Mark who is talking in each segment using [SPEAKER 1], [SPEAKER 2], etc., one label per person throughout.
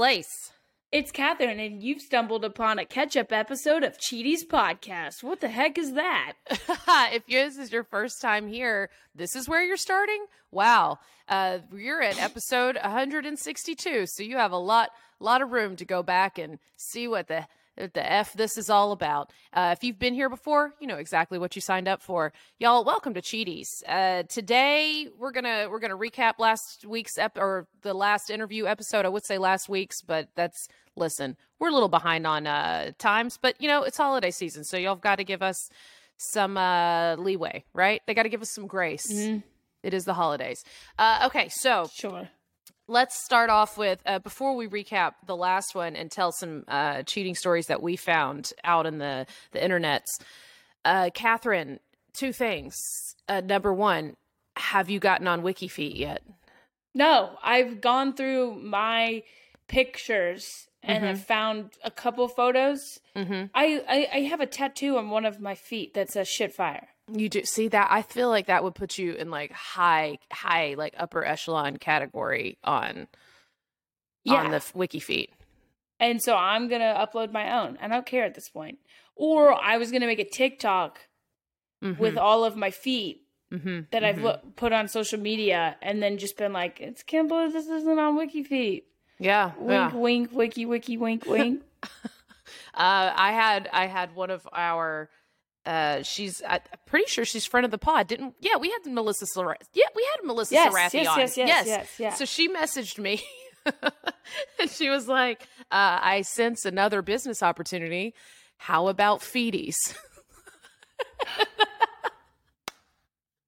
[SPEAKER 1] y'all, it's.
[SPEAKER 2] Catherine, and you've stumbled upon a catch-up episode of Cheaties Podcast. What the heck is that?
[SPEAKER 1] if this is your first time here, this is where you're starting? Wow. Uh, you're at episode 162, so you have a lot lot of room to go back and see what the the F this is all about. Uh, if you've been here before, you know exactly what you signed up for. Y'all, welcome to Cheaties. Uh, today we're gonna we're gonna recap last week's ep or the last interview episode. I would say last week's, but that's listen, we're a little behind on uh, times, but you know it's holiday season, so y'all got to give us some uh, leeway, right? They got to give us some grace. It is the holidays. Uh, okay, so
[SPEAKER 2] Sure.
[SPEAKER 1] Let's start off with uh, before we recap the last one and tell some uh, cheating stories that we found out in the the internets. Uh, Catherine, two things. Uh, number one, have you gotten on WikiFeet yet?
[SPEAKER 2] No, I've gone through my pictures and have found a couple photos.
[SPEAKER 1] Mm-hmm.
[SPEAKER 2] I, I I have a tattoo on one of my feet that says "shit fire."
[SPEAKER 1] You do see that? I feel like that would put you in like high, high, like upper echelon category on
[SPEAKER 2] Yeah.
[SPEAKER 1] on the wiki WikiFeet.
[SPEAKER 2] And so I'm gonna upload my own. I don't care at this point. Or I was gonna make a TikTok with all of my feet
[SPEAKER 1] Mm-hmm.
[SPEAKER 2] that I've lo- put on social media, and then just been like, "It's can't believe this isn't on WikiFeet."
[SPEAKER 1] Yeah,
[SPEAKER 2] Wink,
[SPEAKER 1] yeah.
[SPEAKER 2] wink, wiki, wiki, wink, wink.
[SPEAKER 1] Uh, I had I had one of our. Uh, she's I'm pretty sure she's friend of the pod. Didn't? Yeah, we had Melissa. Sar- yeah, we had Melissa
[SPEAKER 2] Yes,
[SPEAKER 1] Sarathi
[SPEAKER 2] yes,
[SPEAKER 1] on.
[SPEAKER 2] yes, yes, yes, yeah.
[SPEAKER 1] So she messaged me, and she was like, uh, "I sense another business opportunity. How about feedies?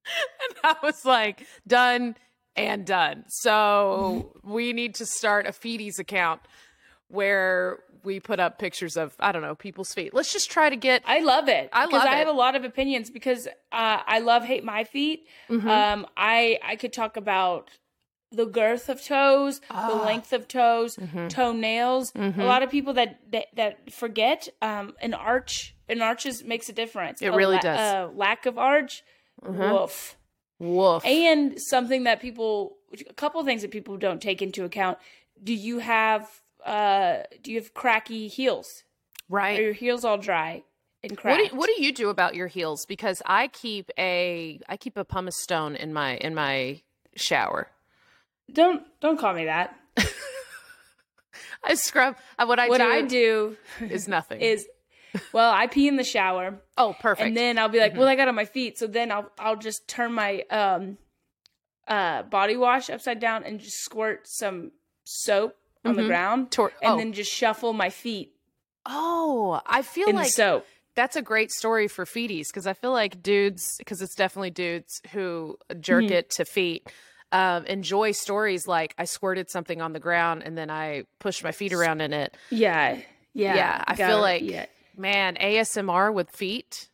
[SPEAKER 1] and I was like, "Done and done." So we need to start a feedies account where we put up pictures of I don't know people's feet. Let's just try to get.
[SPEAKER 2] I love it.
[SPEAKER 1] I
[SPEAKER 2] because
[SPEAKER 1] love
[SPEAKER 2] I
[SPEAKER 1] it.
[SPEAKER 2] have a lot of opinions because uh, I love hate my feet.
[SPEAKER 1] Mm-hmm.
[SPEAKER 2] Um, I I could talk about the girth of toes,
[SPEAKER 1] Ah.
[SPEAKER 2] the length of toes,
[SPEAKER 1] Mm-hmm.
[SPEAKER 2] toenails. A lot of people that that, that forget um, an arch. An arches makes a difference.
[SPEAKER 1] It
[SPEAKER 2] A
[SPEAKER 1] really
[SPEAKER 2] la-
[SPEAKER 1] does.
[SPEAKER 2] A lack of arch, woof.
[SPEAKER 1] Woof.
[SPEAKER 2] And something that people, a couple of things that people don't take into account. Do you have uh do you have cracky heels?
[SPEAKER 1] Right.
[SPEAKER 2] Are your heels all dry and
[SPEAKER 1] What do, what do you do about your heels? Because I keep a I keep a pumice stone in my in my shower.
[SPEAKER 2] Don't don't call me that.
[SPEAKER 1] I scrub. uh, What I
[SPEAKER 2] what
[SPEAKER 1] do
[SPEAKER 2] I do
[SPEAKER 1] is nothing.
[SPEAKER 2] is, well, I pee in the shower,
[SPEAKER 1] oh, perfect.
[SPEAKER 2] and then I'll be like,
[SPEAKER 1] Mm-hmm.
[SPEAKER 2] "Well, I got on my feet," so then I'll I'll just turn my um uh body wash upside down and just squirt some soap on the ground,
[SPEAKER 1] Tor-
[SPEAKER 2] and
[SPEAKER 1] oh.
[SPEAKER 2] then just shuffle my feet
[SPEAKER 1] oh, I feel
[SPEAKER 2] in
[SPEAKER 1] like
[SPEAKER 2] soap.
[SPEAKER 1] that's a great story for feeties because I feel like dudes, because it's definitely dudes who jerk
[SPEAKER 2] Mm-hmm.
[SPEAKER 1] it to feet, um, enjoy stories like I squirted something on the ground and then I pushed my feet around in it.
[SPEAKER 2] Yeah, yeah,
[SPEAKER 1] Yeah, I feel like
[SPEAKER 2] yeah.
[SPEAKER 1] man, ASMR with feet.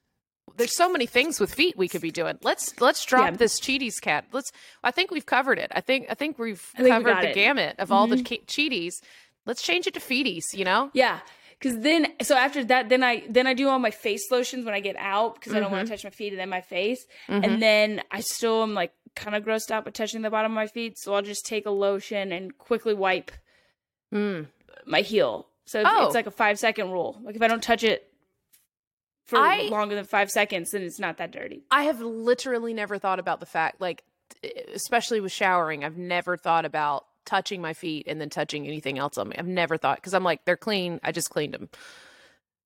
[SPEAKER 1] There's so many things with feet we could be doing. Let's let's drop
[SPEAKER 2] Yeah.
[SPEAKER 1] this cheaties cat. Let's. I think we've covered it. I think I think we've
[SPEAKER 2] I think
[SPEAKER 1] covered
[SPEAKER 2] got
[SPEAKER 1] the
[SPEAKER 2] it.
[SPEAKER 1] gamut of all the ke- cheaties. Let's change it to feeties. You know.
[SPEAKER 2] Yeah. Cause then, so after that, then I then I do all my face lotions when I get out because I don't
[SPEAKER 1] Mm-hmm.
[SPEAKER 2] want to touch my feet and then my face, and then I still am like kind of grossed out by touching the bottom of my feet, so I'll just take a lotion and quickly wipe
[SPEAKER 1] Mm.
[SPEAKER 2] my heel. So
[SPEAKER 1] Oh.
[SPEAKER 2] it's like a five second rule. Like if I don't touch it for
[SPEAKER 1] I-
[SPEAKER 2] longer than five seconds, then it's not that dirty.
[SPEAKER 1] I have literally never thought about the fact, like, especially with showering, I've never thought about touching my feet and then touching anything else on me. I've never thought because I'm like, they're clean. I just cleaned them.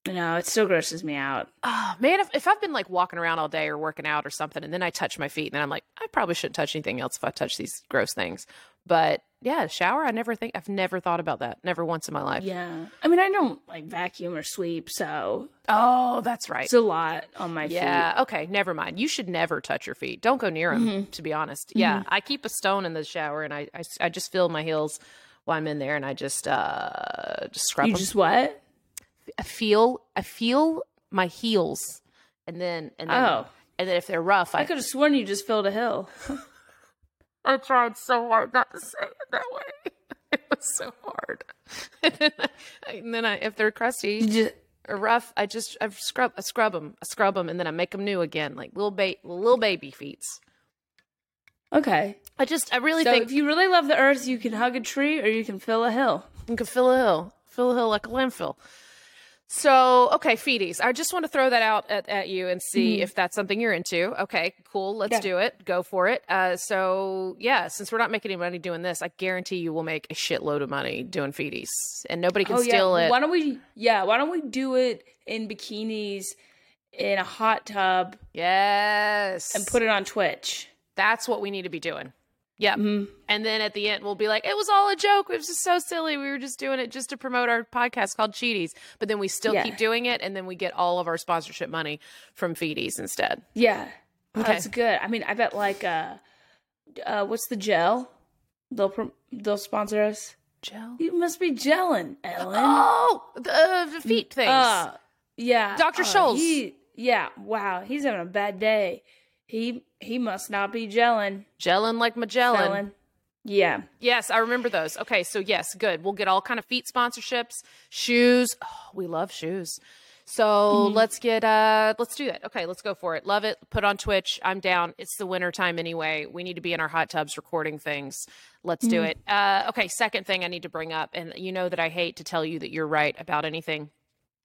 [SPEAKER 2] No, it still grosses me out.
[SPEAKER 1] Oh man, if, if I've been like walking around all day or working out or something, and then I touch my feet, and then I'm like, I probably shouldn't touch anything else if I touch these gross things. But yeah, shower. I never think I've never thought about that. Never once in my life.
[SPEAKER 2] Yeah, I mean I don't like vacuum or sweep, so
[SPEAKER 1] Oh, that's right.
[SPEAKER 2] it's a lot on my feet.
[SPEAKER 1] Yeah. Okay. Never mind. You should never touch your feet. Don't go near them. To be honest. Yeah. I keep a stone in the shower, and I, I I just feel my heels while I'm in there, and I just uh just scrub
[SPEAKER 2] You
[SPEAKER 1] them.
[SPEAKER 2] just what?
[SPEAKER 1] I feel I feel my heels, and then and then
[SPEAKER 2] Oh,
[SPEAKER 1] and then if they're rough,
[SPEAKER 2] I
[SPEAKER 1] I
[SPEAKER 2] could have sworn you just filled a hill.
[SPEAKER 1] I tried so hard not to say it that way. It was so hard. and then, I, and then I, if they're crusty
[SPEAKER 2] just
[SPEAKER 1] or rough, I just I scrub I scrub them, I scrub them, and then I make them new again, like little ba- little baby feet.
[SPEAKER 2] okay.
[SPEAKER 1] I just I really
[SPEAKER 2] So
[SPEAKER 1] think
[SPEAKER 2] if you really love the earth, you can hug a tree or you can fill a hill.
[SPEAKER 1] you can fill a hill, fill a hill like a landfill. So okay, feeties. I just want to throw that out at, at you and see if that's something you're into. Okay, cool. Let's
[SPEAKER 2] Yeah.
[SPEAKER 1] do it. Go for it. Uh, so yeah, since we're not making any money doing this, I guarantee you will make a shitload of money doing feeties, and nobody can steal it.
[SPEAKER 2] Why don't we? Yeah. Why don't we do it in bikinis in a hot tub
[SPEAKER 1] Yes,
[SPEAKER 2] and put it on Twitch?
[SPEAKER 1] That's what we need to be doing. Yeah.
[SPEAKER 2] Mhm.
[SPEAKER 1] And then at the end, we'll be like, it was all a joke. It was just so silly. We were just doing it just to promote our podcast called Cheaties. But then we still
[SPEAKER 2] Yeah.
[SPEAKER 1] keep doing it. And then we get all of our sponsorship money from Feeties instead.
[SPEAKER 2] Yeah.
[SPEAKER 1] Okay.
[SPEAKER 2] That's good. I mean, I bet like uh, uh, what's the gel? They'll prom- they'll sponsor us.
[SPEAKER 1] Gel?
[SPEAKER 2] You must be gelling, Ellen.
[SPEAKER 1] Oh, the, uh, the feet things.
[SPEAKER 2] Uh, yeah,
[SPEAKER 1] Dr.
[SPEAKER 2] uh,
[SPEAKER 1] Scholl's.
[SPEAKER 2] He, yeah, wow, he's having a bad day. He he must not be gelling.
[SPEAKER 1] Gelling like Magellan.
[SPEAKER 2] Felon. Yeah,
[SPEAKER 1] Yes, I remember those. Okay, so yes, good. We'll get all kind of feet sponsorships, shoes. Oh, we love shoes. So let's get uh let's do that. Okay, let's go for it. Love it. Put on Twitch. I'm down. It's the winter time anyway. We need to be in our hot tubs recording things. Let's do it. Uh okay, second thing I need to bring up, and you know that I hate to tell you that you're right about anything.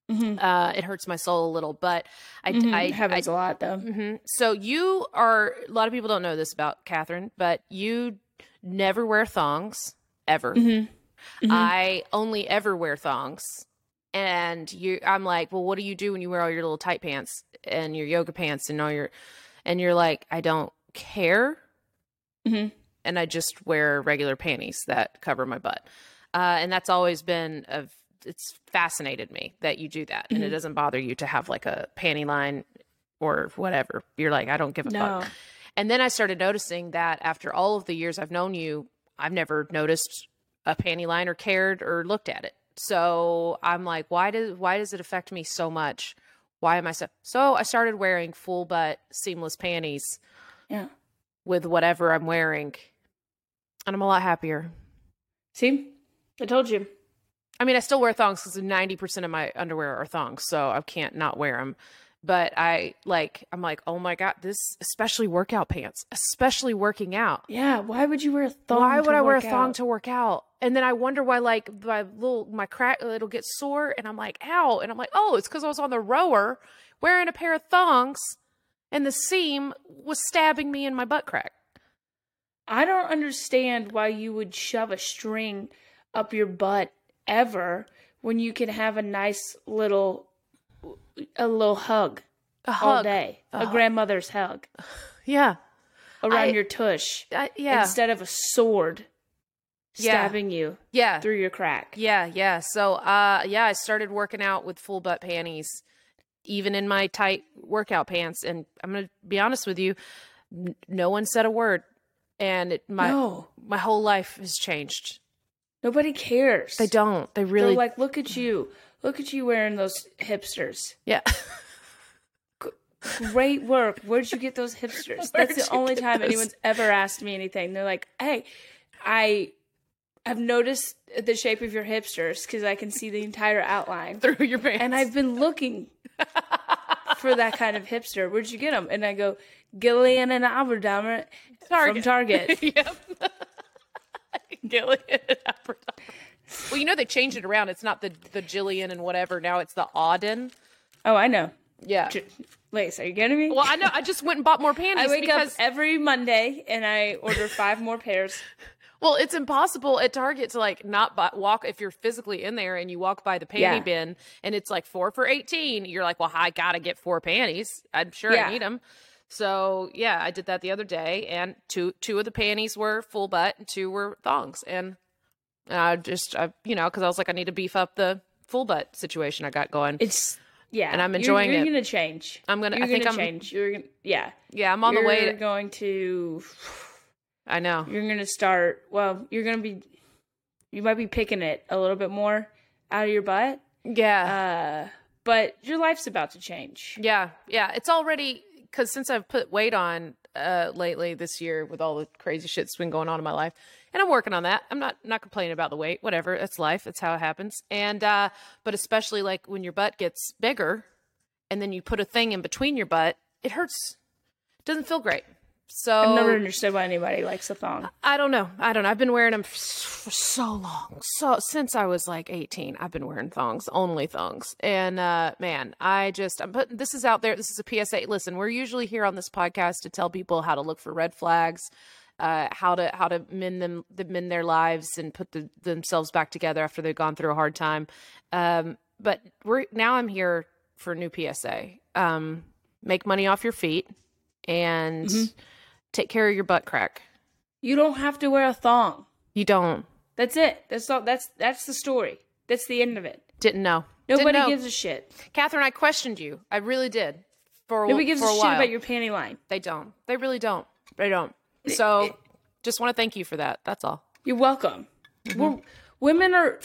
[SPEAKER 1] Uh it hurts my soul a little, but I
[SPEAKER 2] Mhm.
[SPEAKER 1] I,
[SPEAKER 2] it happens
[SPEAKER 1] I
[SPEAKER 2] a lot though.
[SPEAKER 1] hmm So you are a lot of people don't know this about Catherine, but you never wear thongs ever.
[SPEAKER 2] Mm-hmm.
[SPEAKER 1] I only ever wear thongs. And you I'm like, "Well, what do you do when you wear all your little tight pants and your yoga pants and all your and you're like, "I don't care."
[SPEAKER 2] Mhm.
[SPEAKER 1] And I just wear regular panties that cover my butt. Uh, and that's always been of it's fascinated me that you do that and it mm-hmm. doesn't bother you to have like a panty line or whatever. You're like, I don't give a
[SPEAKER 2] No,
[SPEAKER 1] fuck. And then I started noticing that after all of the years I've known you, I've never noticed a panty line or cared or looked at it. So I'm like, why does why does it affect me so much? Why am I so so I started wearing full butt seamless panties
[SPEAKER 2] yeah.
[SPEAKER 1] with whatever I'm wearing. And I'm a lot happier.
[SPEAKER 2] See, I told you.
[SPEAKER 1] I mean, I still wear thongs because 90% of my underwear are thongs, so I can't not wear them. But I like, I'm like, oh my God, this, especially workout pants, especially working out.
[SPEAKER 2] Yeah, why would you wear a thong?
[SPEAKER 1] why would I wear a thong
[SPEAKER 2] out?
[SPEAKER 1] to work out? And then I wonder why, like, my little, my crack, uh, it'll get sore. And I'm like, ow. And I'm like, oh, it's because I was on the rower wearing a pair of thongs and the seam was stabbing me in my butt crack.
[SPEAKER 2] I don't understand why you would shove a string up your butt ever when you can have a nice little a little hug,
[SPEAKER 1] A
[SPEAKER 2] all
[SPEAKER 1] hug.
[SPEAKER 2] day.
[SPEAKER 1] A
[SPEAKER 2] A,
[SPEAKER 1] hug.
[SPEAKER 2] grandmother's hug
[SPEAKER 1] Yeah.
[SPEAKER 2] around
[SPEAKER 1] I-
[SPEAKER 2] your tush
[SPEAKER 1] I, yeah.
[SPEAKER 2] instead of a sword
[SPEAKER 1] Yeah.
[SPEAKER 2] stabbing you
[SPEAKER 1] yeah.
[SPEAKER 2] through your crack.
[SPEAKER 1] Yeah, yeah. So, uh, yeah, I started working out with full butt panties, even in my tight workout pants. And I'm gonna be honest with you, n- no one said a word, and it, my
[SPEAKER 2] no,
[SPEAKER 1] my whole life has changed.
[SPEAKER 2] Nobody cares.
[SPEAKER 1] They don't. They really They're
[SPEAKER 2] like, look at you, look at you wearing those hipsters.
[SPEAKER 1] yeah.
[SPEAKER 2] Great work. Where'd you get those hipsters?
[SPEAKER 1] Where'd
[SPEAKER 2] That's the only time
[SPEAKER 1] those?
[SPEAKER 2] anyone's ever asked me anything. They're like, "Hey, I have noticed the shape of your hipsters because I can see the entire outline,
[SPEAKER 1] Through your pants.
[SPEAKER 2] and I've been looking for that kind of hipster. Where'd you get them?" And I go, "Gillian and Aberdamer from Target."
[SPEAKER 1] yep. Gillian. well, you know they changed it around. It's not the the Jillian and whatever. Now it's the Auden.
[SPEAKER 2] oh, I know.
[SPEAKER 1] Yeah.
[SPEAKER 2] J- Lace, are you kidding me?
[SPEAKER 1] Well, I know. I just went and bought more panties
[SPEAKER 2] I wake
[SPEAKER 1] because
[SPEAKER 2] up every Monday and I order five more pairs.
[SPEAKER 1] Well, it's impossible at Target to like not buy, walk if you're physically in there and you walk by the panty
[SPEAKER 2] Yeah.
[SPEAKER 1] bin and it's like four for eighteen. You're like, well, I gotta get four panties. I'm sure
[SPEAKER 2] Yeah.
[SPEAKER 1] I need them. So yeah, I did that the other day, and two two of the panties were full butt and two were thongs, and I just I, you know because I was like I need to beef up the full butt situation I got going.
[SPEAKER 2] It's yeah,
[SPEAKER 1] And I'm
[SPEAKER 2] you're- you're,
[SPEAKER 1] it.
[SPEAKER 2] gonna change.
[SPEAKER 1] I'm gonna-
[SPEAKER 2] You're
[SPEAKER 1] I think
[SPEAKER 2] gonna
[SPEAKER 1] I'm-
[SPEAKER 2] change. You're gonna yeah.
[SPEAKER 1] yeah, I'm on the way.
[SPEAKER 2] You're
[SPEAKER 1] To,
[SPEAKER 2] going to.
[SPEAKER 1] I know.
[SPEAKER 2] You're gonna start. Well, you're gonna be. you might be picking it a little bit more out of your butt.
[SPEAKER 1] Yeah.
[SPEAKER 2] Uh, but your life's about to change.
[SPEAKER 1] Yeah, yeah. It's already because since I've put weight on uh, lately this year with all the crazy shit that's been going on in my life, and I'm working on that. I'm not not complaining about the weight. Whatever, it's life. It's how it happens. And uh, but especially like when your butt gets bigger, and then you put a thing in between your butt, it hurts. Doesn't feel great. So
[SPEAKER 2] I've never understood why anybody likes a thong.
[SPEAKER 1] I don't know. I don't know. I've been wearing them for so long. So since I was like 18, I've been wearing thongs, only thongs. And uh man, I just I'm putting this is out there. This is a PSA. Listen, we're usually here on this podcast to tell people how to look for red flags, uh how to how to mend them mend their lives and put the, themselves back together after they've gone through a hard time. Um but we're now I'm here for a new PSA. Um make money off your feet and take care of your butt crack.
[SPEAKER 2] You don't have to wear a thong.
[SPEAKER 1] You don't.
[SPEAKER 2] That's it. That's all. That's that's the story. That's the end of it.
[SPEAKER 1] Didn't know. Didn't
[SPEAKER 2] Nobody
[SPEAKER 1] know.
[SPEAKER 2] gives a shit.
[SPEAKER 1] Catherine, I questioned you. I really did. For a,
[SPEAKER 2] Nobody gives a
[SPEAKER 1] a
[SPEAKER 2] shit
[SPEAKER 1] while.
[SPEAKER 2] about your panty line.
[SPEAKER 1] They don't. They really don't. They don't. So, just want to thank you for that. That's all.
[SPEAKER 2] You're welcome.
[SPEAKER 1] Mm-hmm.
[SPEAKER 2] Women are.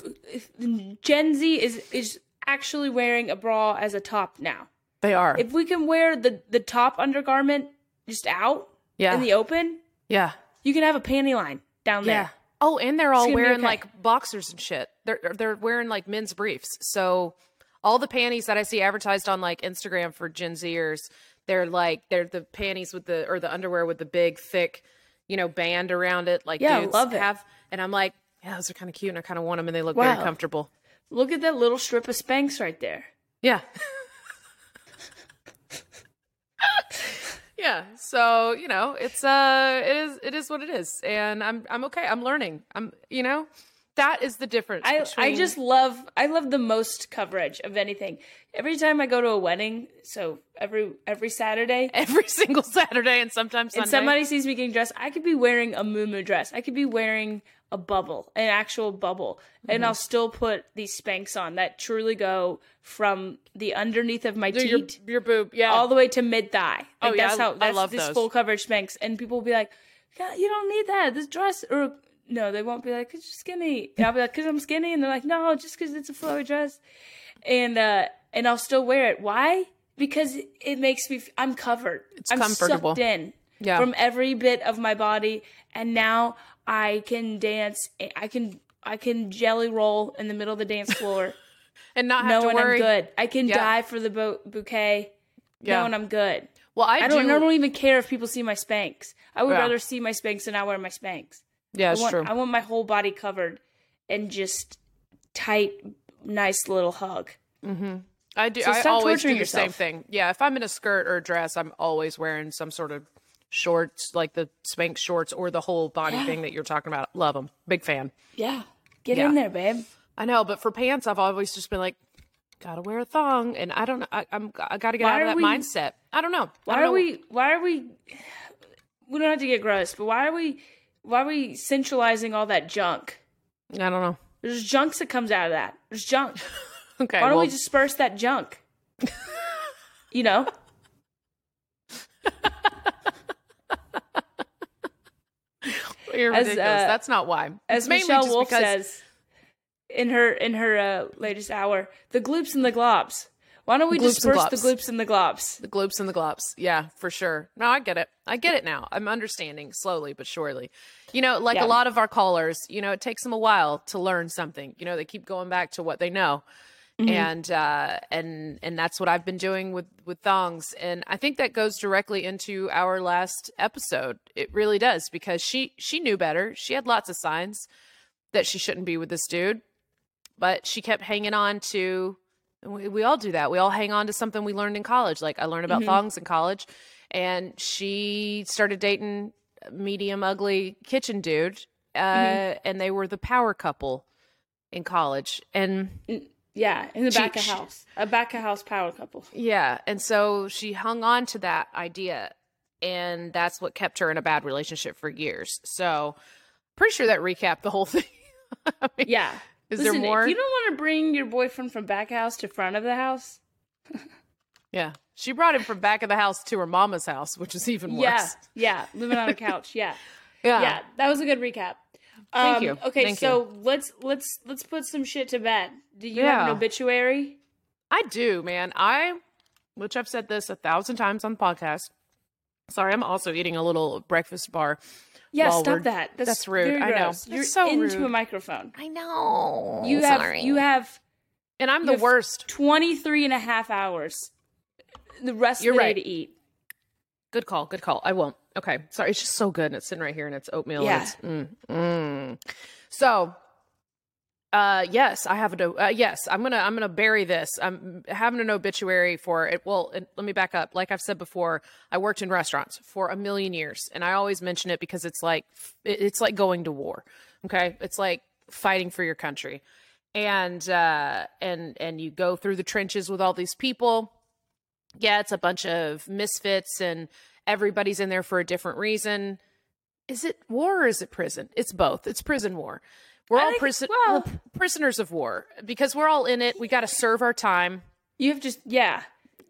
[SPEAKER 2] Gen Z is is actually wearing a bra as a top now.
[SPEAKER 1] They are.
[SPEAKER 2] If we can wear the the top undergarment just out
[SPEAKER 1] yeah.
[SPEAKER 2] in the open,
[SPEAKER 1] yeah.
[SPEAKER 2] you can have a panty line down
[SPEAKER 1] Yeah.
[SPEAKER 2] there.
[SPEAKER 1] Oh, and they're all wearing
[SPEAKER 2] okay.
[SPEAKER 1] like boxers and shit. They're they're wearing like men's briefs. So all the panties that I see advertised on like Instagram for Gen Zers, they're like they're the panties with the or the underwear with the big thick, you know, band around it. Like
[SPEAKER 2] Yeah, I
[SPEAKER 1] dudes
[SPEAKER 2] love it.
[SPEAKER 1] have. And I'm like, yeah, those are kind of cute, and I kind of want them, and they look
[SPEAKER 2] Wow.
[SPEAKER 1] very comfortable.
[SPEAKER 2] Look at that little strip of Spanx right there.
[SPEAKER 1] Yeah. yeah. So, you know, it's uh it is it is what it is. And I'm I'm okay. I'm learning. I'm you know, that is the difference.
[SPEAKER 2] I I just love I love the most coverage of anything. Every time I go to a wedding, so every every Saturday,
[SPEAKER 1] every single Saturday and sometimes Sunday.
[SPEAKER 2] and somebody sees me getting dressed, I could be wearing a moo dress. I could be wearing a bubble, an actual bubble,
[SPEAKER 1] Mm-hmm.
[SPEAKER 2] and I'll still put these Spanx on that truly go from the underneath of my
[SPEAKER 1] your,
[SPEAKER 2] teat
[SPEAKER 1] your boob, yeah.
[SPEAKER 2] all the way to mid thigh.
[SPEAKER 1] Oh,
[SPEAKER 2] Like
[SPEAKER 1] yeah,
[SPEAKER 2] that's
[SPEAKER 1] I-
[SPEAKER 2] how
[SPEAKER 1] I
[SPEAKER 2] that's
[SPEAKER 1] love
[SPEAKER 2] this
[SPEAKER 1] those.
[SPEAKER 2] full coverage Spanx, and people will be like, "God, you don't need that. This dress or." No, they won't be like, "Cause you're skinny." And I'll be like, "Cause I'm skinny," and they're like, "No, just cause it's a flowy dress," and uh, and I'll still wear it. Why? Because it- makes me. f- I'm covered. It's I'm
[SPEAKER 1] comfortable.
[SPEAKER 2] Sucked in
[SPEAKER 1] Yeah.
[SPEAKER 2] from every bit of my body, and now I can dance. I can I can jelly roll in the middle of the dance floor,
[SPEAKER 1] and not have to worry.
[SPEAKER 2] I'm good. I can
[SPEAKER 1] Yeah.
[SPEAKER 2] die for the bo- bouquet,
[SPEAKER 1] Yeah.
[SPEAKER 2] knowing I'm good.
[SPEAKER 1] Well, I,
[SPEAKER 2] I don't,
[SPEAKER 1] do.
[SPEAKER 2] I don't even care if people see my Spanx. I would
[SPEAKER 1] Yeah.
[SPEAKER 2] rather see my Spanx than not wear my Spanx.
[SPEAKER 1] Yeah,
[SPEAKER 2] I
[SPEAKER 1] it's
[SPEAKER 2] want,
[SPEAKER 1] true.
[SPEAKER 2] I want my whole body covered and just tight, nice little hug. Mm-hmm.
[SPEAKER 1] I do.
[SPEAKER 2] So
[SPEAKER 1] I always do the same thing. Yeah, if I'm in a skirt or a dress, I'm always wearing some sort of shorts, like the Spanx shorts or the whole body thing that you're talking about. Love them. Big fan.
[SPEAKER 2] Yeah. Get
[SPEAKER 1] Yeah.
[SPEAKER 2] in there, babe.
[SPEAKER 1] I know, but for pants, I've always just been like, gotta wear a thong, and I don't know. I, I'm I gotta get
[SPEAKER 2] Why
[SPEAKER 1] out of that
[SPEAKER 2] we-
[SPEAKER 1] mindset. I don't know.
[SPEAKER 2] Why
[SPEAKER 1] don't
[SPEAKER 2] are
[SPEAKER 1] know.
[SPEAKER 2] we why are we we don't have to get gross, but why are we why are we centralizing all that junk?
[SPEAKER 1] I don't know.
[SPEAKER 2] There's junks that comes out of that. There's junk.
[SPEAKER 1] Okay,
[SPEAKER 2] Why don't
[SPEAKER 1] well,
[SPEAKER 2] we disperse that junk? you know?
[SPEAKER 1] you're
[SPEAKER 2] as,
[SPEAKER 1] ridiculous.
[SPEAKER 2] uh,
[SPEAKER 1] That's not why.
[SPEAKER 2] As Michelle Wolf
[SPEAKER 1] because-
[SPEAKER 2] says in her in her uh, latest hour, the gloops and the globs. Why don't we
[SPEAKER 1] Gloops
[SPEAKER 2] disperse the gloops and the globs?
[SPEAKER 1] The gloops and the glops. Yeah, for sure. No, I get it. I get it now. I'm understanding slowly but surely. You know, like
[SPEAKER 2] Yeah.
[SPEAKER 1] a lot of our callers, you know, it takes them a while to learn something. You know, they keep going back to what they know. And uh and and that's what I've been doing with with thongs and I think that goes directly into our last episode. It really does because she she knew better. She had lots of signs that she shouldn't be with this dude, but she kept hanging on to we, we all do that. We all hang on to something we learned in college. Like I learned about thongs in college, and she started dating medium ugly kitchen dude, uh, and they were the power couple in college. And
[SPEAKER 2] Yeah, in the
[SPEAKER 1] She-
[SPEAKER 2] back of
[SPEAKER 1] she-
[SPEAKER 2] house. A back of house power couple.
[SPEAKER 1] yeah, and so she hung on to that idea, and that's what kept her in a bad relationship for years. So pretty sure that recapped the whole thing. I mean,
[SPEAKER 2] Yeah.
[SPEAKER 1] Is
[SPEAKER 2] Listen,
[SPEAKER 1] there more?
[SPEAKER 2] If you don't want to bring your boyfriend from back house to front of the house,
[SPEAKER 1] yeah, she brought him from back of the house to her mama's house, which is even worse.
[SPEAKER 2] yeah, yeah, living on a couch, yeah.
[SPEAKER 1] yeah.
[SPEAKER 2] yeah, that was a good recap.
[SPEAKER 1] Thank
[SPEAKER 2] Um,
[SPEAKER 1] you.
[SPEAKER 2] Okay,
[SPEAKER 1] Thank
[SPEAKER 2] so let's let's let's put some shit to bed. Do you have an obituary?
[SPEAKER 1] I do, man. I, which I've said this a thousand times on the podcast. Sorry, I'm also eating a little breakfast bar.
[SPEAKER 2] Yeah, stop that. That's,
[SPEAKER 1] that's rude. I know. That's
[SPEAKER 2] You're
[SPEAKER 1] so
[SPEAKER 2] into
[SPEAKER 1] rude.
[SPEAKER 2] a microphone.
[SPEAKER 1] I know.
[SPEAKER 2] You have you have
[SPEAKER 1] and I'm the worst.
[SPEAKER 2] 23 and a half hours. The rest
[SPEAKER 1] You're
[SPEAKER 2] of the
[SPEAKER 1] right.
[SPEAKER 2] day to eat.
[SPEAKER 1] Good call. Good call. I won't. Okay. Sorry. It's just so good. And it's sitting right here and it's oatmeal.
[SPEAKER 2] Yeah.
[SPEAKER 1] And it's, mm, mm. So, uh, yes, I have a, uh, yes, I'm to, I'm to bury this. I'm having an obituary for it. Well, and let me back up. Like I've said before, I worked in restaurants for a million years and I always mention it because it's like, it's like going to war. Okay. It's like fighting for your country. And, uh, and, and you go through the trenches with all these people yeah, it's a bunch of misfits and everybody's in there for a different reason. Is it war or is it prison? It's both. It's prison war. We're
[SPEAKER 2] I
[SPEAKER 1] all prison
[SPEAKER 2] well-
[SPEAKER 1] we're prisoners of war because we're all in it. We got to serve our time.
[SPEAKER 2] You have just yeah.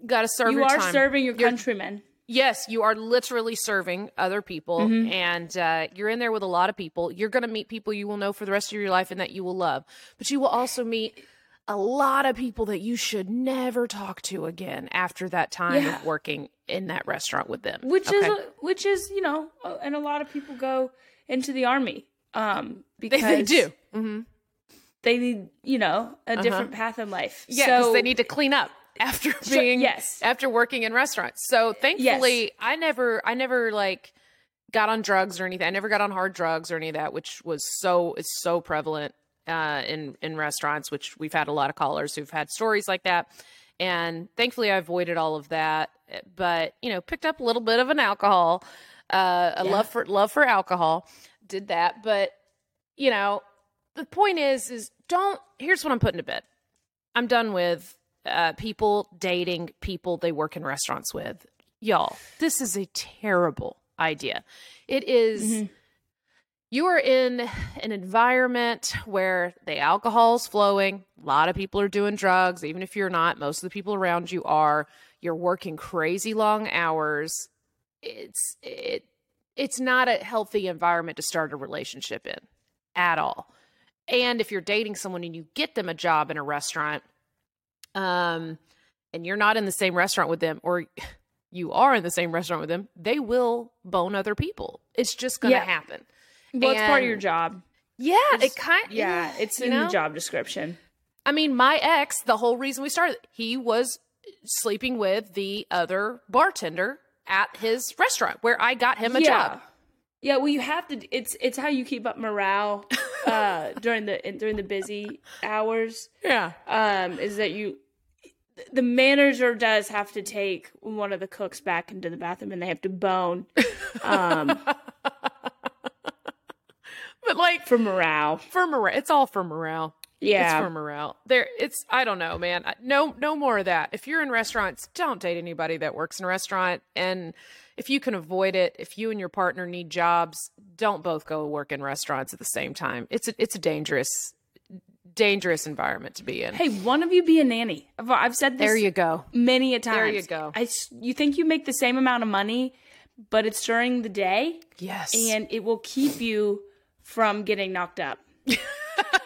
[SPEAKER 1] Got to serve
[SPEAKER 2] You are
[SPEAKER 1] time.
[SPEAKER 2] serving your
[SPEAKER 1] You're-
[SPEAKER 2] countrymen.
[SPEAKER 1] Yes, you are literally serving other people,
[SPEAKER 2] Mm-hmm.
[SPEAKER 1] and uh, you're in there with a lot of people. You're going to meet people you will know for the rest of your life and that you will love. But you will also meet a lot of people that you should never talk to again after that time
[SPEAKER 2] Yeah.
[SPEAKER 1] of working in that restaurant with them.
[SPEAKER 2] which
[SPEAKER 1] Okay?
[SPEAKER 2] is which is you know and a lot of people go into the army um because
[SPEAKER 1] they do. hmm
[SPEAKER 2] they need you know a different path in life
[SPEAKER 1] Yeah, because
[SPEAKER 2] so
[SPEAKER 1] they need to clean up after being
[SPEAKER 2] yes.
[SPEAKER 1] after working in restaurants. So thankfully, I never I never like got on drugs or anything. I never got on hard drugs or any of that, which was so it's so prevalent uh, in in restaurants. Which we've had a lot of callers who've had stories like that, and thankfully I avoided all of that. But you know, picked up a little bit of an alcohol, uh, a love for love for alcohol, did that. But you know, the point is, is don't. Here's what I'm putting to bed. I'm done with uh, people dating people they work in restaurants with. Y'all, this is a terrible idea. It is- You are in an environment where the alcohol's flowing. A lot of people are doing drugs. Even if you're not, most of the people around you are. You're working crazy long hours. It's it. It's not a healthy environment to start a relationship in at all. And if you're dating someone and you get them a job in a restaurant, um, and you're not in the same restaurant with them, or you are in the same restaurant with them, they will bone other people. It's just going to
[SPEAKER 2] Yeah.
[SPEAKER 1] happen.
[SPEAKER 2] well it's part of your job
[SPEAKER 1] Yeah,
[SPEAKER 2] It's-
[SPEAKER 1] it kind.
[SPEAKER 2] yeah it's in
[SPEAKER 1] know?
[SPEAKER 2] the job description
[SPEAKER 1] I mean, my ex, the whole reason we started, he was sleeping with the other bartender at his restaurant where I got him a
[SPEAKER 2] yeah
[SPEAKER 1] job.
[SPEAKER 2] Yeah well you have to it's it's how you keep up morale uh during the during the busy hours
[SPEAKER 1] Yeah.
[SPEAKER 2] um is that you the manager does have to take one of the cooks back into the bathroom and they have to bone um
[SPEAKER 1] But like
[SPEAKER 2] for morale
[SPEAKER 1] for morale, it's all for morale.
[SPEAKER 2] Yeah
[SPEAKER 1] It's for morale. There, it's I don't know, man. No, no more of that. If you're in restaurants, don't date anybody that works in a restaurant. And if you can avoid it, if you and your partner need jobs, don't both go work in restaurants at the same time. It's a it's a dangerous, dangerous environment to be in.
[SPEAKER 2] hey one of you be a nanny i've, I've said this
[SPEAKER 1] there you go.
[SPEAKER 2] many a times
[SPEAKER 1] There you go.
[SPEAKER 2] I you think you make the same amount of money but it's during the day
[SPEAKER 1] Yes,
[SPEAKER 2] and it will keep you from getting knocked up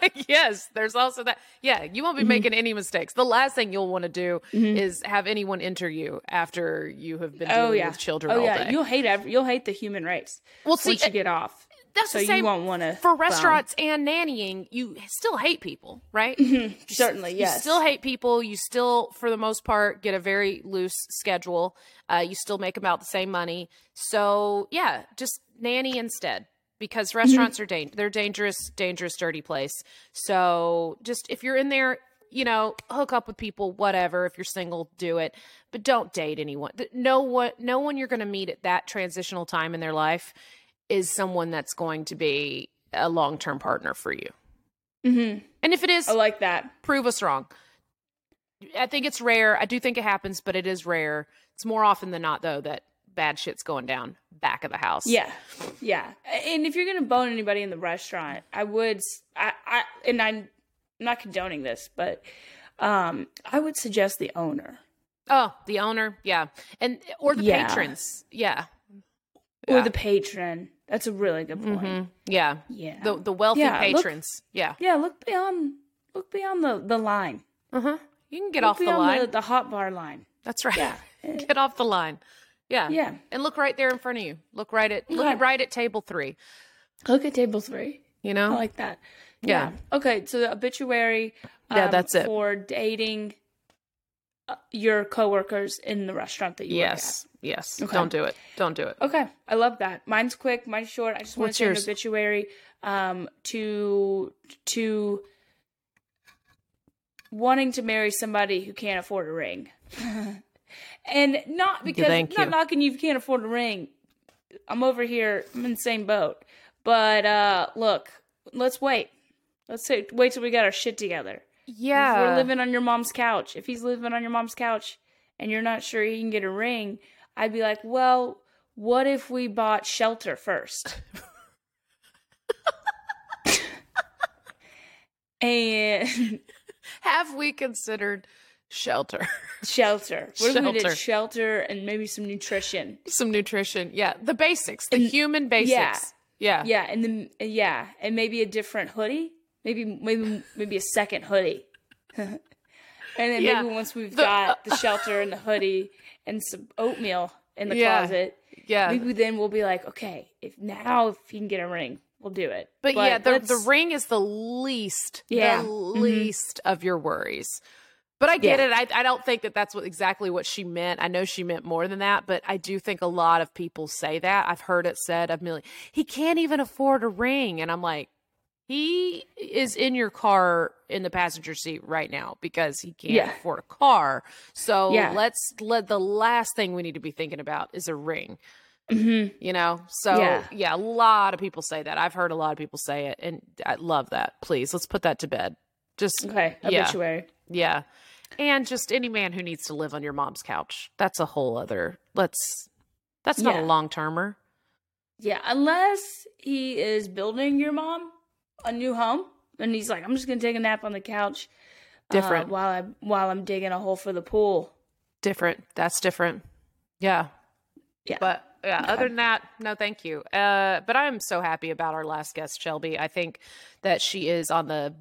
[SPEAKER 1] yes. There's also that. Yeah, you won't be
[SPEAKER 2] Mm-hmm.
[SPEAKER 1] making any mistakes. The last thing you'll want to do is have anyone enter you after you have been dealing
[SPEAKER 2] oh yeah
[SPEAKER 1] with children
[SPEAKER 2] oh
[SPEAKER 1] all
[SPEAKER 2] yeah
[SPEAKER 1] day.
[SPEAKER 2] you'll hate every, you'll hate the human race
[SPEAKER 1] Well, see,
[SPEAKER 2] once you get off
[SPEAKER 1] That's
[SPEAKER 2] so
[SPEAKER 1] the same
[SPEAKER 2] you won't want to
[SPEAKER 1] for restaurants and nannying. You still hate people, right?
[SPEAKER 2] certainly
[SPEAKER 1] You
[SPEAKER 2] yes
[SPEAKER 1] still hate people. You still, for the most part, get a very loose schedule. Uh, you still make about the same money. So yeah, just nanny instead because restaurants are dang- they're dangerous, dangerous, dirty place. So just if you're in there, you know, hook up with people, whatever. If you're single, do it, but don't date anyone. No one, no one you're going to meet at that transitional time in their life is someone that's going to be a long term partner for you.
[SPEAKER 2] Mm-hmm.
[SPEAKER 1] And if it is,
[SPEAKER 2] i like that
[SPEAKER 1] prove us wrong. I think it's rare. I do think it happens, but it is rare. It's more often than not, though, that bad shit's going down back of the house.
[SPEAKER 2] Yeah, yeah. And if you're gonna bone anybody in the restaurant, I would. I. and I'm not condoning this, but um, I would suggest the owner
[SPEAKER 1] Oh, the owner. Yeah. And, or the
[SPEAKER 2] Yeah.
[SPEAKER 1] patrons. Yeah.
[SPEAKER 2] or
[SPEAKER 1] Yeah.
[SPEAKER 2] the patron. That's a really good point.
[SPEAKER 1] Yeah.
[SPEAKER 2] Yeah.
[SPEAKER 1] The the wealthy
[SPEAKER 2] Yeah, look-
[SPEAKER 1] patrons. yeah.
[SPEAKER 2] Yeah, look beyond look beyond the the line.
[SPEAKER 1] Uh huh. You can get
[SPEAKER 2] Look
[SPEAKER 1] off the line.
[SPEAKER 2] The, the hot bar line.
[SPEAKER 1] That's right.
[SPEAKER 2] Yeah.
[SPEAKER 1] get off the line. Yeah.
[SPEAKER 2] Yeah.
[SPEAKER 1] And look right there in front of you. Look right at look
[SPEAKER 2] Yeah.
[SPEAKER 1] right at table three.
[SPEAKER 2] Look at table three.
[SPEAKER 1] You know?
[SPEAKER 2] I like that.
[SPEAKER 1] Yeah.
[SPEAKER 2] Okay, so the obituary.
[SPEAKER 1] Yeah,
[SPEAKER 2] um,
[SPEAKER 1] that's it.
[SPEAKER 2] for dating uh, your coworkers in the restaurant that you have.
[SPEAKER 1] yes. Yes.
[SPEAKER 2] Okay.
[SPEAKER 1] Don't do it. Don't do it.
[SPEAKER 2] Okay, I love that. Mine's quick. Mine's short. I just want to say
[SPEAKER 1] yours?
[SPEAKER 2] an obituary um, to to wanting to marry somebody who can't afford a ring, and not because
[SPEAKER 1] thank
[SPEAKER 2] not
[SPEAKER 1] you.
[SPEAKER 2] knocking you if you can't afford a ring. I'm over here. I'm in the same boat. But uh, look, let's wait. Let's say, wait till we got our shit together.
[SPEAKER 1] Yeah.
[SPEAKER 2] If we're living on your mom's couch, if he's living on your mom's couch and you're not sure he can get a ring, I'd be like, well, what if we bought shelter first? and
[SPEAKER 1] Have we considered shelter?
[SPEAKER 2] shelter. What if we
[SPEAKER 1] Shelter.
[SPEAKER 2] did shelter and maybe some nutrition?
[SPEAKER 1] Some nutrition. Yeah. The basics. The
[SPEAKER 2] And-
[SPEAKER 1] human basics.
[SPEAKER 2] yeah.
[SPEAKER 1] Yeah.
[SPEAKER 2] Yeah, and then yeah, and maybe a different hoodie. Maybe maybe maybe a second hoodie. and then
[SPEAKER 1] Yeah.
[SPEAKER 2] maybe once we've
[SPEAKER 1] The-
[SPEAKER 2] got the uh, shelter and the hoodie and some oatmeal in the
[SPEAKER 1] Yeah.
[SPEAKER 2] closet,
[SPEAKER 1] Yeah.
[SPEAKER 2] maybe then we'll be like, okay, if now if he can get a ring, we'll do it.
[SPEAKER 1] But, yeah, the, the ring is the least,
[SPEAKER 2] Yeah.
[SPEAKER 1] the least of your worries. But I get
[SPEAKER 2] Yeah.
[SPEAKER 1] it. I, I don't think that that's what exactly what she meant. I know she meant more than that, but I do think a lot of people say that. I've heard it said a million. He can't even afford a ring, and I'm like, he is in your car in the passenger seat right now because he can't
[SPEAKER 2] Yeah.
[SPEAKER 1] afford a car. So
[SPEAKER 2] Yeah.
[SPEAKER 1] let's let the last thing we need to be thinking about is a ring
[SPEAKER 2] Mhm.
[SPEAKER 1] you know so yeah.
[SPEAKER 2] Yeah.
[SPEAKER 1] a lot of people say that i've heard a lot of people say it and i love that please let's put that to bed just
[SPEAKER 2] Okay,
[SPEAKER 1] yeah
[SPEAKER 2] obituary.
[SPEAKER 1] yeah and just any man who needs to live on your mom's couch that's a whole other let's that's not
[SPEAKER 2] Yeah.
[SPEAKER 1] a long termer
[SPEAKER 2] Yeah, unless he is building your mom a new home, and he's like, I'm just gonna take a nap on the couch, uh,
[SPEAKER 1] Different.
[SPEAKER 2] while I'm while I'm digging a hole for the pool.
[SPEAKER 1] different that's different yeah
[SPEAKER 2] Yeah,
[SPEAKER 1] But yeah, other than that, no, thank you. Uh, but I'm so happy about our last guest, Shelby. I think that she is on the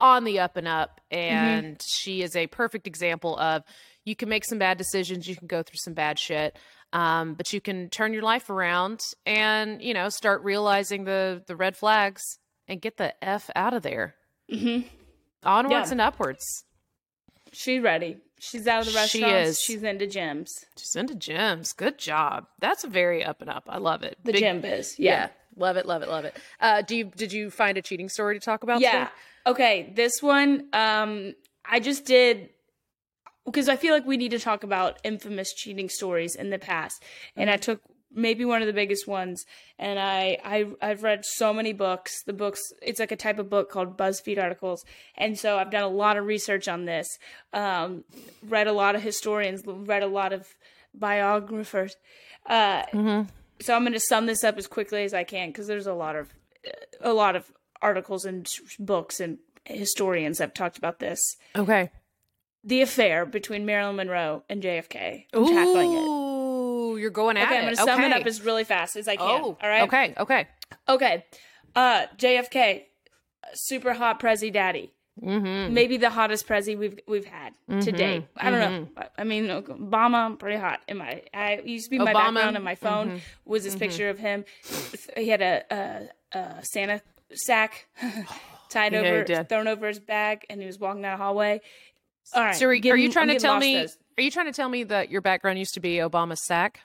[SPEAKER 1] on the up and up, and she is a perfect example of you can make some bad decisions, you can go through some bad shit, um, but you can turn your life around and you know start realizing the the red flags and get the f out of there.
[SPEAKER 2] mm-hmm.
[SPEAKER 1] Onwards
[SPEAKER 2] Yeah.
[SPEAKER 1] and upwards.
[SPEAKER 2] she's ready. She's out of the
[SPEAKER 1] She is.
[SPEAKER 2] She's into gyms.
[SPEAKER 1] She's into gyms. Good job. That's a very up and up. I love it.
[SPEAKER 2] The
[SPEAKER 1] Big-
[SPEAKER 2] gym biz.
[SPEAKER 1] Yeah.
[SPEAKER 2] Yeah.
[SPEAKER 1] Love it, love it, love it. Uh, do you did you find a cheating story to talk about?
[SPEAKER 2] Yeah.
[SPEAKER 1] today?
[SPEAKER 2] Okay, this one, um, I just did because I feel like we need to talk about infamous cheating stories in the past, and I took maybe one of the biggest ones, and I, I I've read so many books. The books, it's like a type of book called BuzzFeed articles, and so I've done a lot of research on this. Um, read a lot of historians, read a lot of biographers. Uh, so I'm going to sum this up as quickly as I can because there's a lot of a lot of articles and books and historians have talked about this.
[SPEAKER 1] Okay.
[SPEAKER 2] The affair between Marilyn Monroe and JFK. I'm tackling it.
[SPEAKER 1] Ooh, you're going at it.
[SPEAKER 2] Okay, I'm going to sum it up as really fast as I can.
[SPEAKER 1] Oh,
[SPEAKER 2] all right.
[SPEAKER 1] Okay, okay.
[SPEAKER 2] Okay. Uh, JFK, super hot prezi daddy.
[SPEAKER 1] Mm-hmm.
[SPEAKER 2] Maybe the hottest prezi we've we've had to date. I don't know.
[SPEAKER 1] Mm-hmm.
[SPEAKER 2] I- I mean, Obama pretty hot. In my, I used to be my
[SPEAKER 1] Obama, Mm-hmm.
[SPEAKER 2] background on my phone was this picture of him. He had a, a, a Santa sack tied
[SPEAKER 1] Yeah,
[SPEAKER 2] over, thrown over his bag, and he was walking down a hallway. All right.
[SPEAKER 1] So are, you- are you trying
[SPEAKER 2] I'm
[SPEAKER 1] to tell me?
[SPEAKER 2] those.
[SPEAKER 1] Are you trying to tell me that your background used to be Obama's sack?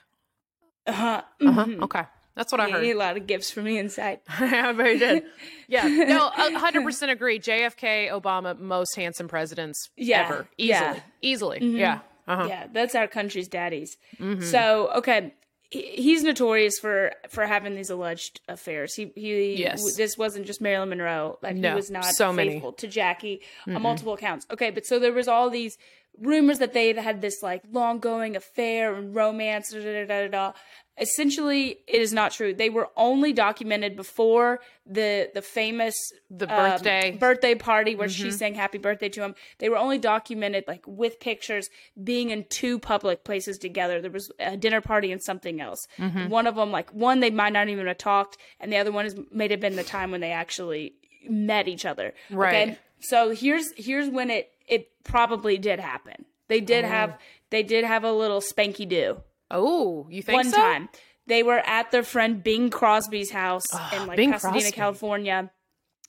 [SPEAKER 1] Uh huh.
[SPEAKER 2] Mhm.
[SPEAKER 1] Okay, that's what I heard.
[SPEAKER 2] a lot of gifts from the inside.
[SPEAKER 1] I very did. Yeah. No, hundred percent agree. JFK, Obama, most handsome presidents
[SPEAKER 2] Yeah,
[SPEAKER 1] ever. Easily.
[SPEAKER 2] yeah. Mm-hmm.
[SPEAKER 1] Easily. Yeah. Uh-huh.
[SPEAKER 2] Yeah, that's our country's daddies.
[SPEAKER 1] Mm-hmm.
[SPEAKER 2] So okay, he's notorious for for having these alleged affairs. He he.
[SPEAKER 1] Yes.
[SPEAKER 2] This wasn't just Marilyn Monroe. Like
[SPEAKER 1] No,
[SPEAKER 2] he was not
[SPEAKER 1] so many.
[SPEAKER 2] faithful to Jackie on multiple accounts. Okay, but so there was all these rumors that they had had this like long going affair and romance. Da, da, da, da, da. Essentially it is not true. They were only documented before the the famous
[SPEAKER 1] The
[SPEAKER 2] um,
[SPEAKER 1] birthday. Mm-hmm.
[SPEAKER 2] birthday party where she sang happy birthday to him. They were only documented like with pictures being in two public places together. There was a dinner party and something else.
[SPEAKER 1] Mm-hmm.
[SPEAKER 2] One of them like one they might not even have talked and the other one is may have been the time when they actually met each other.
[SPEAKER 1] Right.
[SPEAKER 2] So here's here's when it it probably did happen. They did have they did have a little spanky do
[SPEAKER 1] Oh, you think
[SPEAKER 2] one
[SPEAKER 1] so?
[SPEAKER 2] time. They were at their friend Bing Crosby's house in like
[SPEAKER 1] Bing
[SPEAKER 2] Pasadena,
[SPEAKER 1] Crosby.
[SPEAKER 2] California.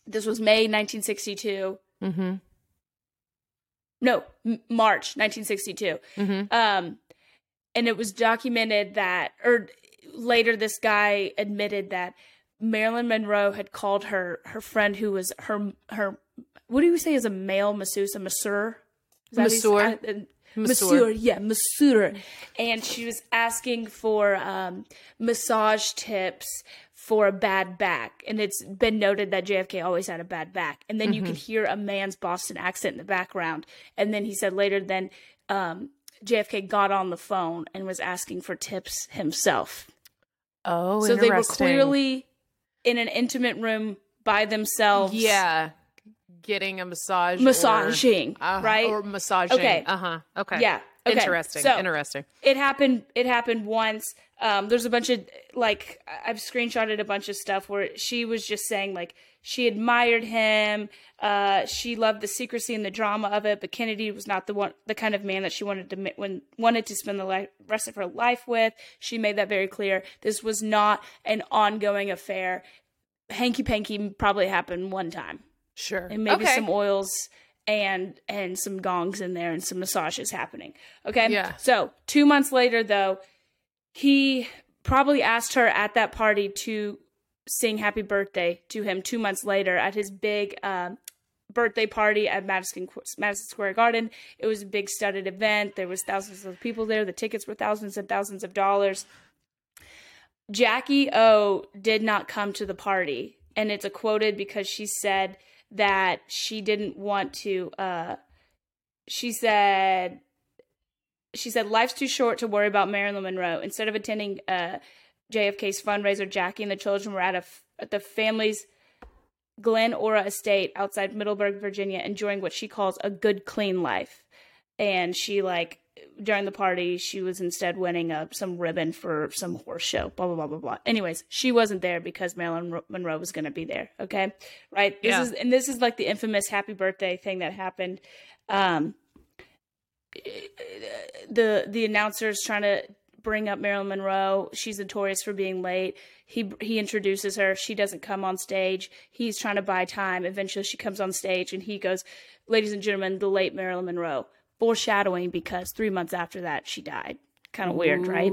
[SPEAKER 2] This was May 1962.
[SPEAKER 1] Mm-hmm.
[SPEAKER 2] No, M- March 1962.
[SPEAKER 1] Mm-hmm.
[SPEAKER 2] Um, and it was documented that, or later, this guy admitted that Marilyn Monroe had called her her friend who was her her. What do you say is a male masseuse, a masseur? Is that how you say-
[SPEAKER 1] Masseur.
[SPEAKER 2] yeah, masseur. And she was asking for um, massage tips for a bad back. And it's been noted that JFK always had a bad back. And then you
[SPEAKER 1] Mm-hmm.
[SPEAKER 2] could hear a man's Boston accent in the background. And then he said later, then um, JFK got on the phone and was asking for tips himself.
[SPEAKER 1] Oh,
[SPEAKER 2] so they were clearly in an intimate room by themselves.
[SPEAKER 1] yeah getting a massage, or-
[SPEAKER 2] Massaging,
[SPEAKER 1] uh,
[SPEAKER 2] right?
[SPEAKER 1] Or massaging.
[SPEAKER 2] Okay.
[SPEAKER 1] Uh huh. Okay.
[SPEAKER 2] Yeah, okay.
[SPEAKER 1] Interesting.
[SPEAKER 2] So-
[SPEAKER 1] Interesting.
[SPEAKER 2] it happened it happened once um there's a bunch of like i've screenshotted a bunch of stuff where she was just saying like she admired him uh she loved the secrecy and the drama of it but kennedy was not the one the kind of man that she wanted to when wanted to spend the li- rest of her life with she made that very clear this was not an ongoing affair hanky panky probably happened one time
[SPEAKER 1] Sure.
[SPEAKER 2] and maybe
[SPEAKER 1] okay.
[SPEAKER 2] some oils and and some gongs in there and some massages happening. Okay.
[SPEAKER 1] Yeah.
[SPEAKER 2] So two months later, though, he probably asked her at that party to sing "Happy Birthday" to him. Two months later, at his big um, birthday party at Madison Madison Square Garden, it was a big studded event. There was thousands of people there. The tickets were thousands and thousands of dollars. Jackie O did not come to the party, and it's a quoted because she said that she didn't want to. Uh, she said, she said, life's too short to worry about Marilyn Monroe. Instead of attending uh, JFK's fundraiser, Jackie and the children were at a f- at the family's Glen Ora estate outside Middleburg, Virginia, enjoying what she calls a good, clean life. And she like during the party, she was instead winning a some ribbon for some horse show. Blah blah blah blah blah. Anyways, she wasn't there because Marilyn Monroe was going to be there. Okay, right? This
[SPEAKER 1] Yeah.
[SPEAKER 2] is and this is like the infamous happy birthday thing that happened. Um, the the announcers trying to bring up Marilyn Monroe. She's notorious for being late. He he introduces her. She doesn't come on stage. He's trying to buy time. Eventually, she comes on stage, and he goes, "Ladies and gentlemen, the late Marilyn Monroe." Foreshadowing because three months after that, she died. Kind of weird, right?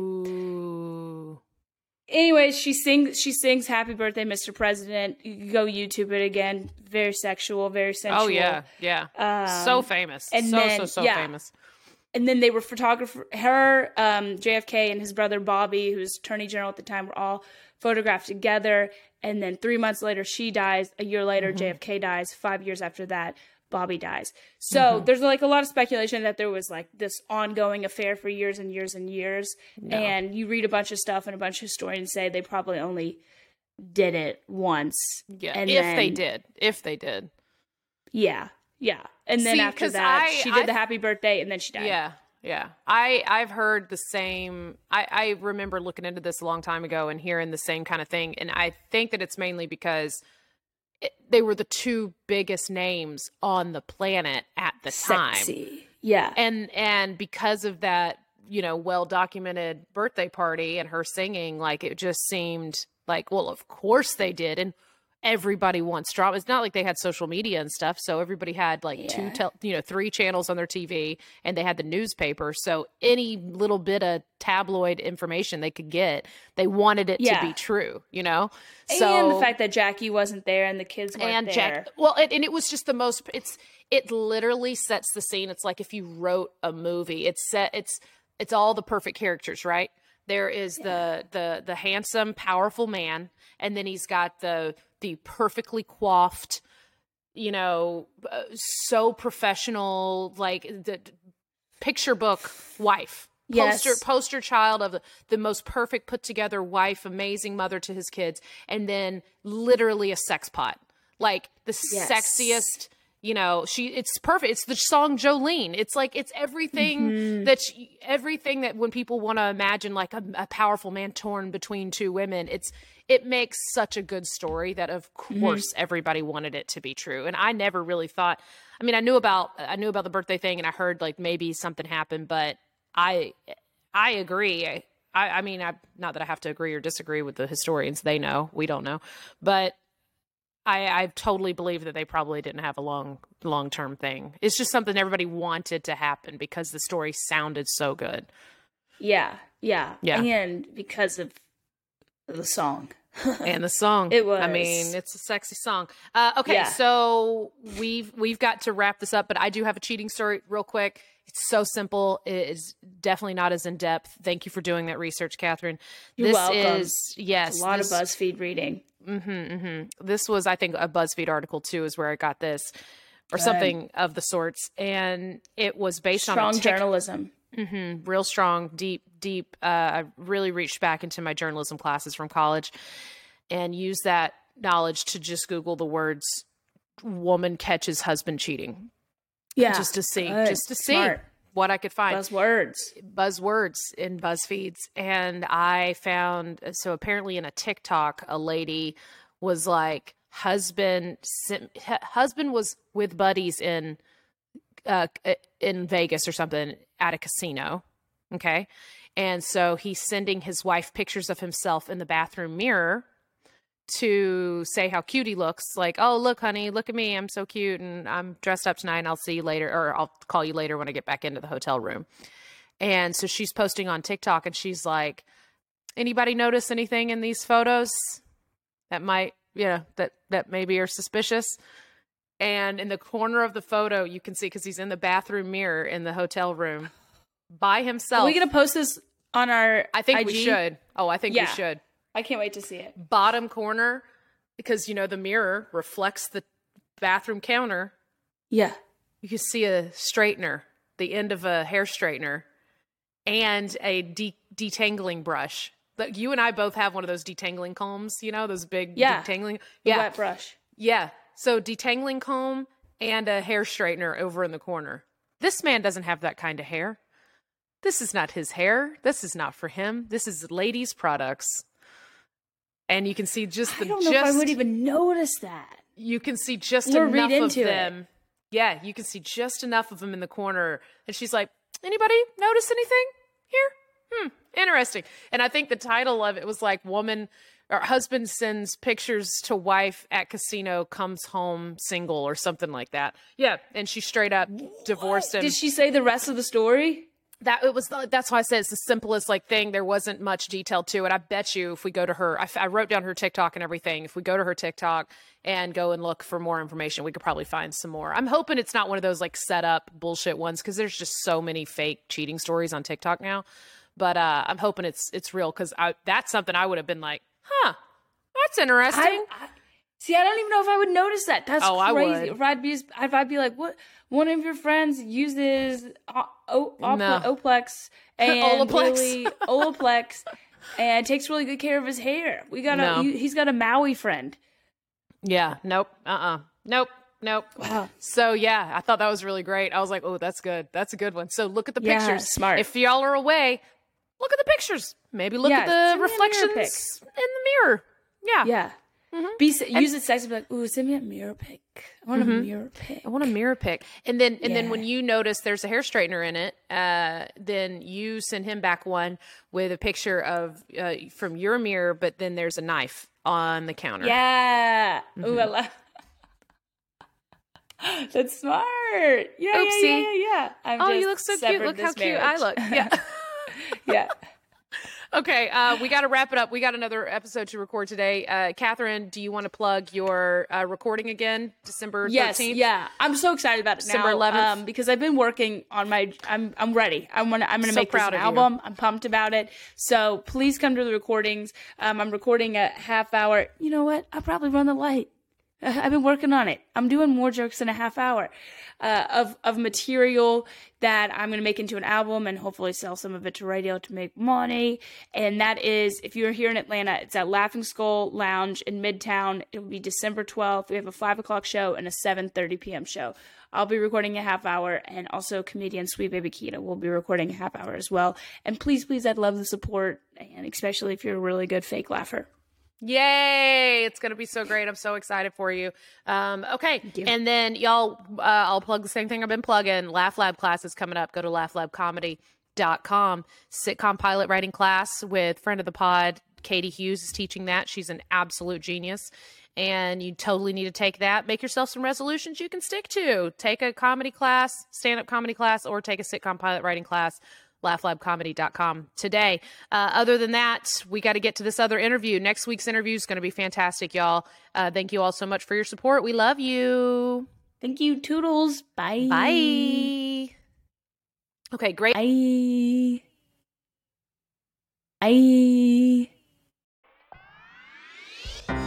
[SPEAKER 2] Anyway, she sings. She sings "Happy Birthday, Mr. President." You can go YouTube it again. Very sexual, very sensual.
[SPEAKER 1] Oh yeah, yeah.
[SPEAKER 2] Um,
[SPEAKER 1] so famous.
[SPEAKER 2] and
[SPEAKER 1] so
[SPEAKER 2] then-
[SPEAKER 1] so so
[SPEAKER 2] yeah.
[SPEAKER 1] famous.
[SPEAKER 2] and then they were photographer her um, jfk and his brother bobby who's attorney general at the time were all photographed together and then three months later she dies a year later
[SPEAKER 1] Mm-hmm.
[SPEAKER 2] jfk dies five years after that bobby dies so mm-hmm. there's like a lot of speculation that there was like this ongoing affair for years and years and years and you read a bunch of stuff and a bunch of historians say they probably only did it once
[SPEAKER 1] Yeah.
[SPEAKER 2] and
[SPEAKER 1] if they did. If they did.
[SPEAKER 2] yeah yeah and then
[SPEAKER 1] See,
[SPEAKER 2] after that
[SPEAKER 1] I-
[SPEAKER 2] she did
[SPEAKER 1] I-
[SPEAKER 2] the happy birthday and then she died
[SPEAKER 1] Yeah, yeah. I I've heard the same. I I remember looking into this a long time ago and hearing the same kind of thing, and I think that it's mainly because it, they were the two biggest names on the planet at the time,
[SPEAKER 2] sexy. Yeah.
[SPEAKER 1] And and because of that, you know, well documented birthday party and her singing, like it just seemed like, well, of course they did, and everybody wants drama. It's not like they had social media and stuff, so everybody had like two,
[SPEAKER 2] Yeah.
[SPEAKER 1] tel- you know, three channels on their TV, and they had the newspaper. So any little bit of tabloid information they could get, they wanted it
[SPEAKER 2] Yeah.
[SPEAKER 1] to be true, you know.
[SPEAKER 2] and
[SPEAKER 1] So
[SPEAKER 2] the fact that Jackie wasn't there and the kids weren't
[SPEAKER 1] and
[SPEAKER 2] there.
[SPEAKER 1] Jack. Well, it, and it was just the most. It's it literally sets the scene. It's like if you wrote a movie. It's set. It's it's all the perfect characters, right? There is the the the handsome, powerful man, and then he's got the the perfectly coiffed, you know, uh, so professional, like the picture book wife,
[SPEAKER 2] Yes.
[SPEAKER 1] poster poster child of the, the most perfect put together wife, amazing mother to his kids, and then literally a sex pot, like the
[SPEAKER 2] Yes.
[SPEAKER 1] sexiest. You know, she it's perfect. It's the song Jolene. It's like it's everything
[SPEAKER 2] Mm-hmm.
[SPEAKER 1] that she, everything that when people want to imagine like a, a powerful man torn between two women, it's it makes such a good story that of
[SPEAKER 2] Mm-hmm.
[SPEAKER 1] course everybody wanted it to be true. And I never really thought. I mean, I knew about I knew about the birthday thing, and I heard like maybe something happened, but I I agree. I, I mean, I not that I have to agree or disagree with the historians. They know, we don't know, but I I totally believe that they probably didn't have a long long term thing. It's just something everybody wanted to happen because the story sounded so good.
[SPEAKER 2] Yeah, yeah,
[SPEAKER 1] Yeah.
[SPEAKER 2] and because of the song.
[SPEAKER 1] and the song
[SPEAKER 2] It was.
[SPEAKER 1] i mean it's a sexy song uh, okay
[SPEAKER 2] Yeah.
[SPEAKER 1] so we've we've got to wrap this up but i do have a cheating story real quick it's so simple it is definitely not as in-depth thank you for doing that research catherine
[SPEAKER 2] You're
[SPEAKER 1] this
[SPEAKER 2] welcome.
[SPEAKER 1] is yes
[SPEAKER 2] It's a lot
[SPEAKER 1] this,
[SPEAKER 2] of BuzzFeed reading. Mm-hmm, mm-hmm.
[SPEAKER 1] this was i think a buzzfeed article too is where i got this or
[SPEAKER 2] Good.
[SPEAKER 1] something of the sorts and it was based on a
[SPEAKER 2] Strong journalism.
[SPEAKER 1] Mm-hmm, real strong, deep, deep. Uh, I really reached back into my journalism classes from college and used that knowledge to just Google the words "woman catches husband cheating"
[SPEAKER 2] Yeah,
[SPEAKER 1] just to see,
[SPEAKER 2] good,
[SPEAKER 1] just to see
[SPEAKER 2] smart.
[SPEAKER 1] What I could find.
[SPEAKER 2] Buzzwords.
[SPEAKER 1] buzzwords in BuzzFeeds, and I found so apparently in a TikTok, a lady was like, husband, husband was with buddies in, uh, in Vegas or something at a casino, okay, and so he's sending his wife pictures of himself in the bathroom mirror to say how cute he looks like oh look honey look at me i'm so cute and i'm dressed up tonight and i'll see you later or i'll call you later when i get back into the hotel room and so she's posting on TikTok and she's like, anybody notice anything in these photos that might, you know, that that maybe are suspicious? And in the corner of the photo, you can see because he's in the bathroom mirror in the hotel room by himself.
[SPEAKER 2] Are we gonna post this on our?
[SPEAKER 1] I think we should. Oh, I think
[SPEAKER 2] Yeah.
[SPEAKER 1] we should.
[SPEAKER 2] I can't wait to see it.
[SPEAKER 1] Bottom corner, because you know the mirror reflects the bathroom counter.
[SPEAKER 2] Yeah.
[SPEAKER 1] you can see a straightener, the end of a hair straightener, and a de- detangling brush. But you and I both have one of those detangling combs, you know, those big
[SPEAKER 2] Yeah.
[SPEAKER 1] detangling.
[SPEAKER 2] The
[SPEAKER 1] Yeah,
[SPEAKER 2] wet brush.
[SPEAKER 1] yeah. So detangling comb and a hair straightener over in the corner. This man doesn't have that kind of hair. This is not his hair. This is not for him. This is ladies' products. And you can see just the
[SPEAKER 2] I don't know
[SPEAKER 1] just
[SPEAKER 2] if I would even notice that.
[SPEAKER 1] you can see just
[SPEAKER 2] Or
[SPEAKER 1] enough of
[SPEAKER 2] into it.
[SPEAKER 1] them. Yeah, you can see just enough of them in the corner. And she's like, anybody notice anything here? Hmm, interesting. And I think the title of it was like woman or husband sends pictures to wife at casino, comes home single or something like that. Yeah, and she straight up divorced him
[SPEAKER 2] Did she say the rest of the story?
[SPEAKER 1] That it was that's why I said it's the simplest like thing. There wasn't much detail to it. I bet you if we go to her, I wrote down her TikTok and everything. If we go to her TikTok and go and look for more information, we could probably find some more. I'm hoping it's not one of those like set up bullshit ones because there's just so many fake cheating stories on TikTok now. But uh, I'm hoping it's it's real because that's something I would have been like, huh, that's interesting.
[SPEAKER 2] I, I, see, I don't even know if I would notice that. That's
[SPEAKER 1] Oh, I
[SPEAKER 2] crazy.
[SPEAKER 1] would.
[SPEAKER 2] If I'd be, if I'd be like, what? One of your friends uses o- o-
[SPEAKER 1] No.
[SPEAKER 2] Oplex and
[SPEAKER 1] Olaplex.
[SPEAKER 2] really Olaplex and takes really good care of his hair. We got
[SPEAKER 1] No.
[SPEAKER 2] a, he- he's got a Maui friend.
[SPEAKER 1] yeah, nope, uh, uh nope, nope.
[SPEAKER 2] Wow.
[SPEAKER 1] So yeah, I thought that was really great. I was like, oh, that's good. That's a good one. So look at the
[SPEAKER 2] Yeah,
[SPEAKER 1] pictures.
[SPEAKER 2] smart.
[SPEAKER 1] If y'all are away, look at the pictures. Maybe look
[SPEAKER 2] Yeah,
[SPEAKER 1] at the
[SPEAKER 2] me a mirror
[SPEAKER 1] reflections in the mirror. Yeah.
[SPEAKER 2] Yeah.
[SPEAKER 1] Mm-hmm.
[SPEAKER 2] Be se- use it sexy. Be like, ooh, send me a mirror pic. I want a mirror pic.
[SPEAKER 1] I want a mirror pic. And then and then when you notice there's a hair straightener in it, uh, then you send him back one with a picture of uh, from your mirror, but then there's a knife on the counter.
[SPEAKER 2] Yeah.
[SPEAKER 1] Mm-hmm.
[SPEAKER 2] Ooh, I love. That's smart. Yeah, yeah,
[SPEAKER 1] Oopsie.
[SPEAKER 2] yeah, yeah, yeah. I've
[SPEAKER 1] Oh, you look so cute. Look how
[SPEAKER 2] this
[SPEAKER 1] cute I look. Yeah.
[SPEAKER 2] yeah.
[SPEAKER 1] Okay, uh, we got to wrap it up. We got another episode to record today. Uh, Catherine, do you want to plug your uh, recording again, December 13th?
[SPEAKER 2] Yes, yeah. I'm so excited about it
[SPEAKER 1] December
[SPEAKER 2] now,
[SPEAKER 1] 11th.
[SPEAKER 2] um, because I've been working on my. I'm I'm ready. I'm gonna I'm gonna
[SPEAKER 1] So
[SPEAKER 2] make this an
[SPEAKER 1] of you.
[SPEAKER 2] album. I'm pumped about it. So please come to the recordings. Um, I'm recording a half hour. You know what? I'll probably run the light. I've been working on it. I'm doing more jokes in a half hour uh, of of material that I'm going to make into an album and hopefully sell some of it to radio to make money. And that is, if you're here in Atlanta, it's at Laughing Skull Lounge in Midtown. It will be December 12th. We have a five o'clock show and a 7:30 p.m. show. I'll be recording a half hour, and also comedian Sweet Baby Keita will be recording a half hour as well. And please, please, I'd love the support, and especially if you're a really good fake laugher.
[SPEAKER 1] Yay! It's gonna be so great. I'm so excited for you. Um, okay,
[SPEAKER 2] you.
[SPEAKER 1] and then y'all, uh, I'll plug the same thing I've been plugging. Laugh Lab classes coming up. Go to laughlabcomedy.com. Sitcom pilot writing class with friend of the pod, Katie Hughes is teaching that. She's an absolute genius. And you totally need to take that. Make yourself some resolutions you can stick to. Take a comedy class, stand up comedy class, or take a sitcom pilot writing class laughlabcomedy.com today. Uh, other than that, we got to get to this other interview. Next week's interview is going to be fantastic, y'all. Uh, thank you all so much for your support. We love you.
[SPEAKER 2] Thank you, Toodles. Bye.
[SPEAKER 1] Bye. Okay, great.
[SPEAKER 2] Bye. Bye.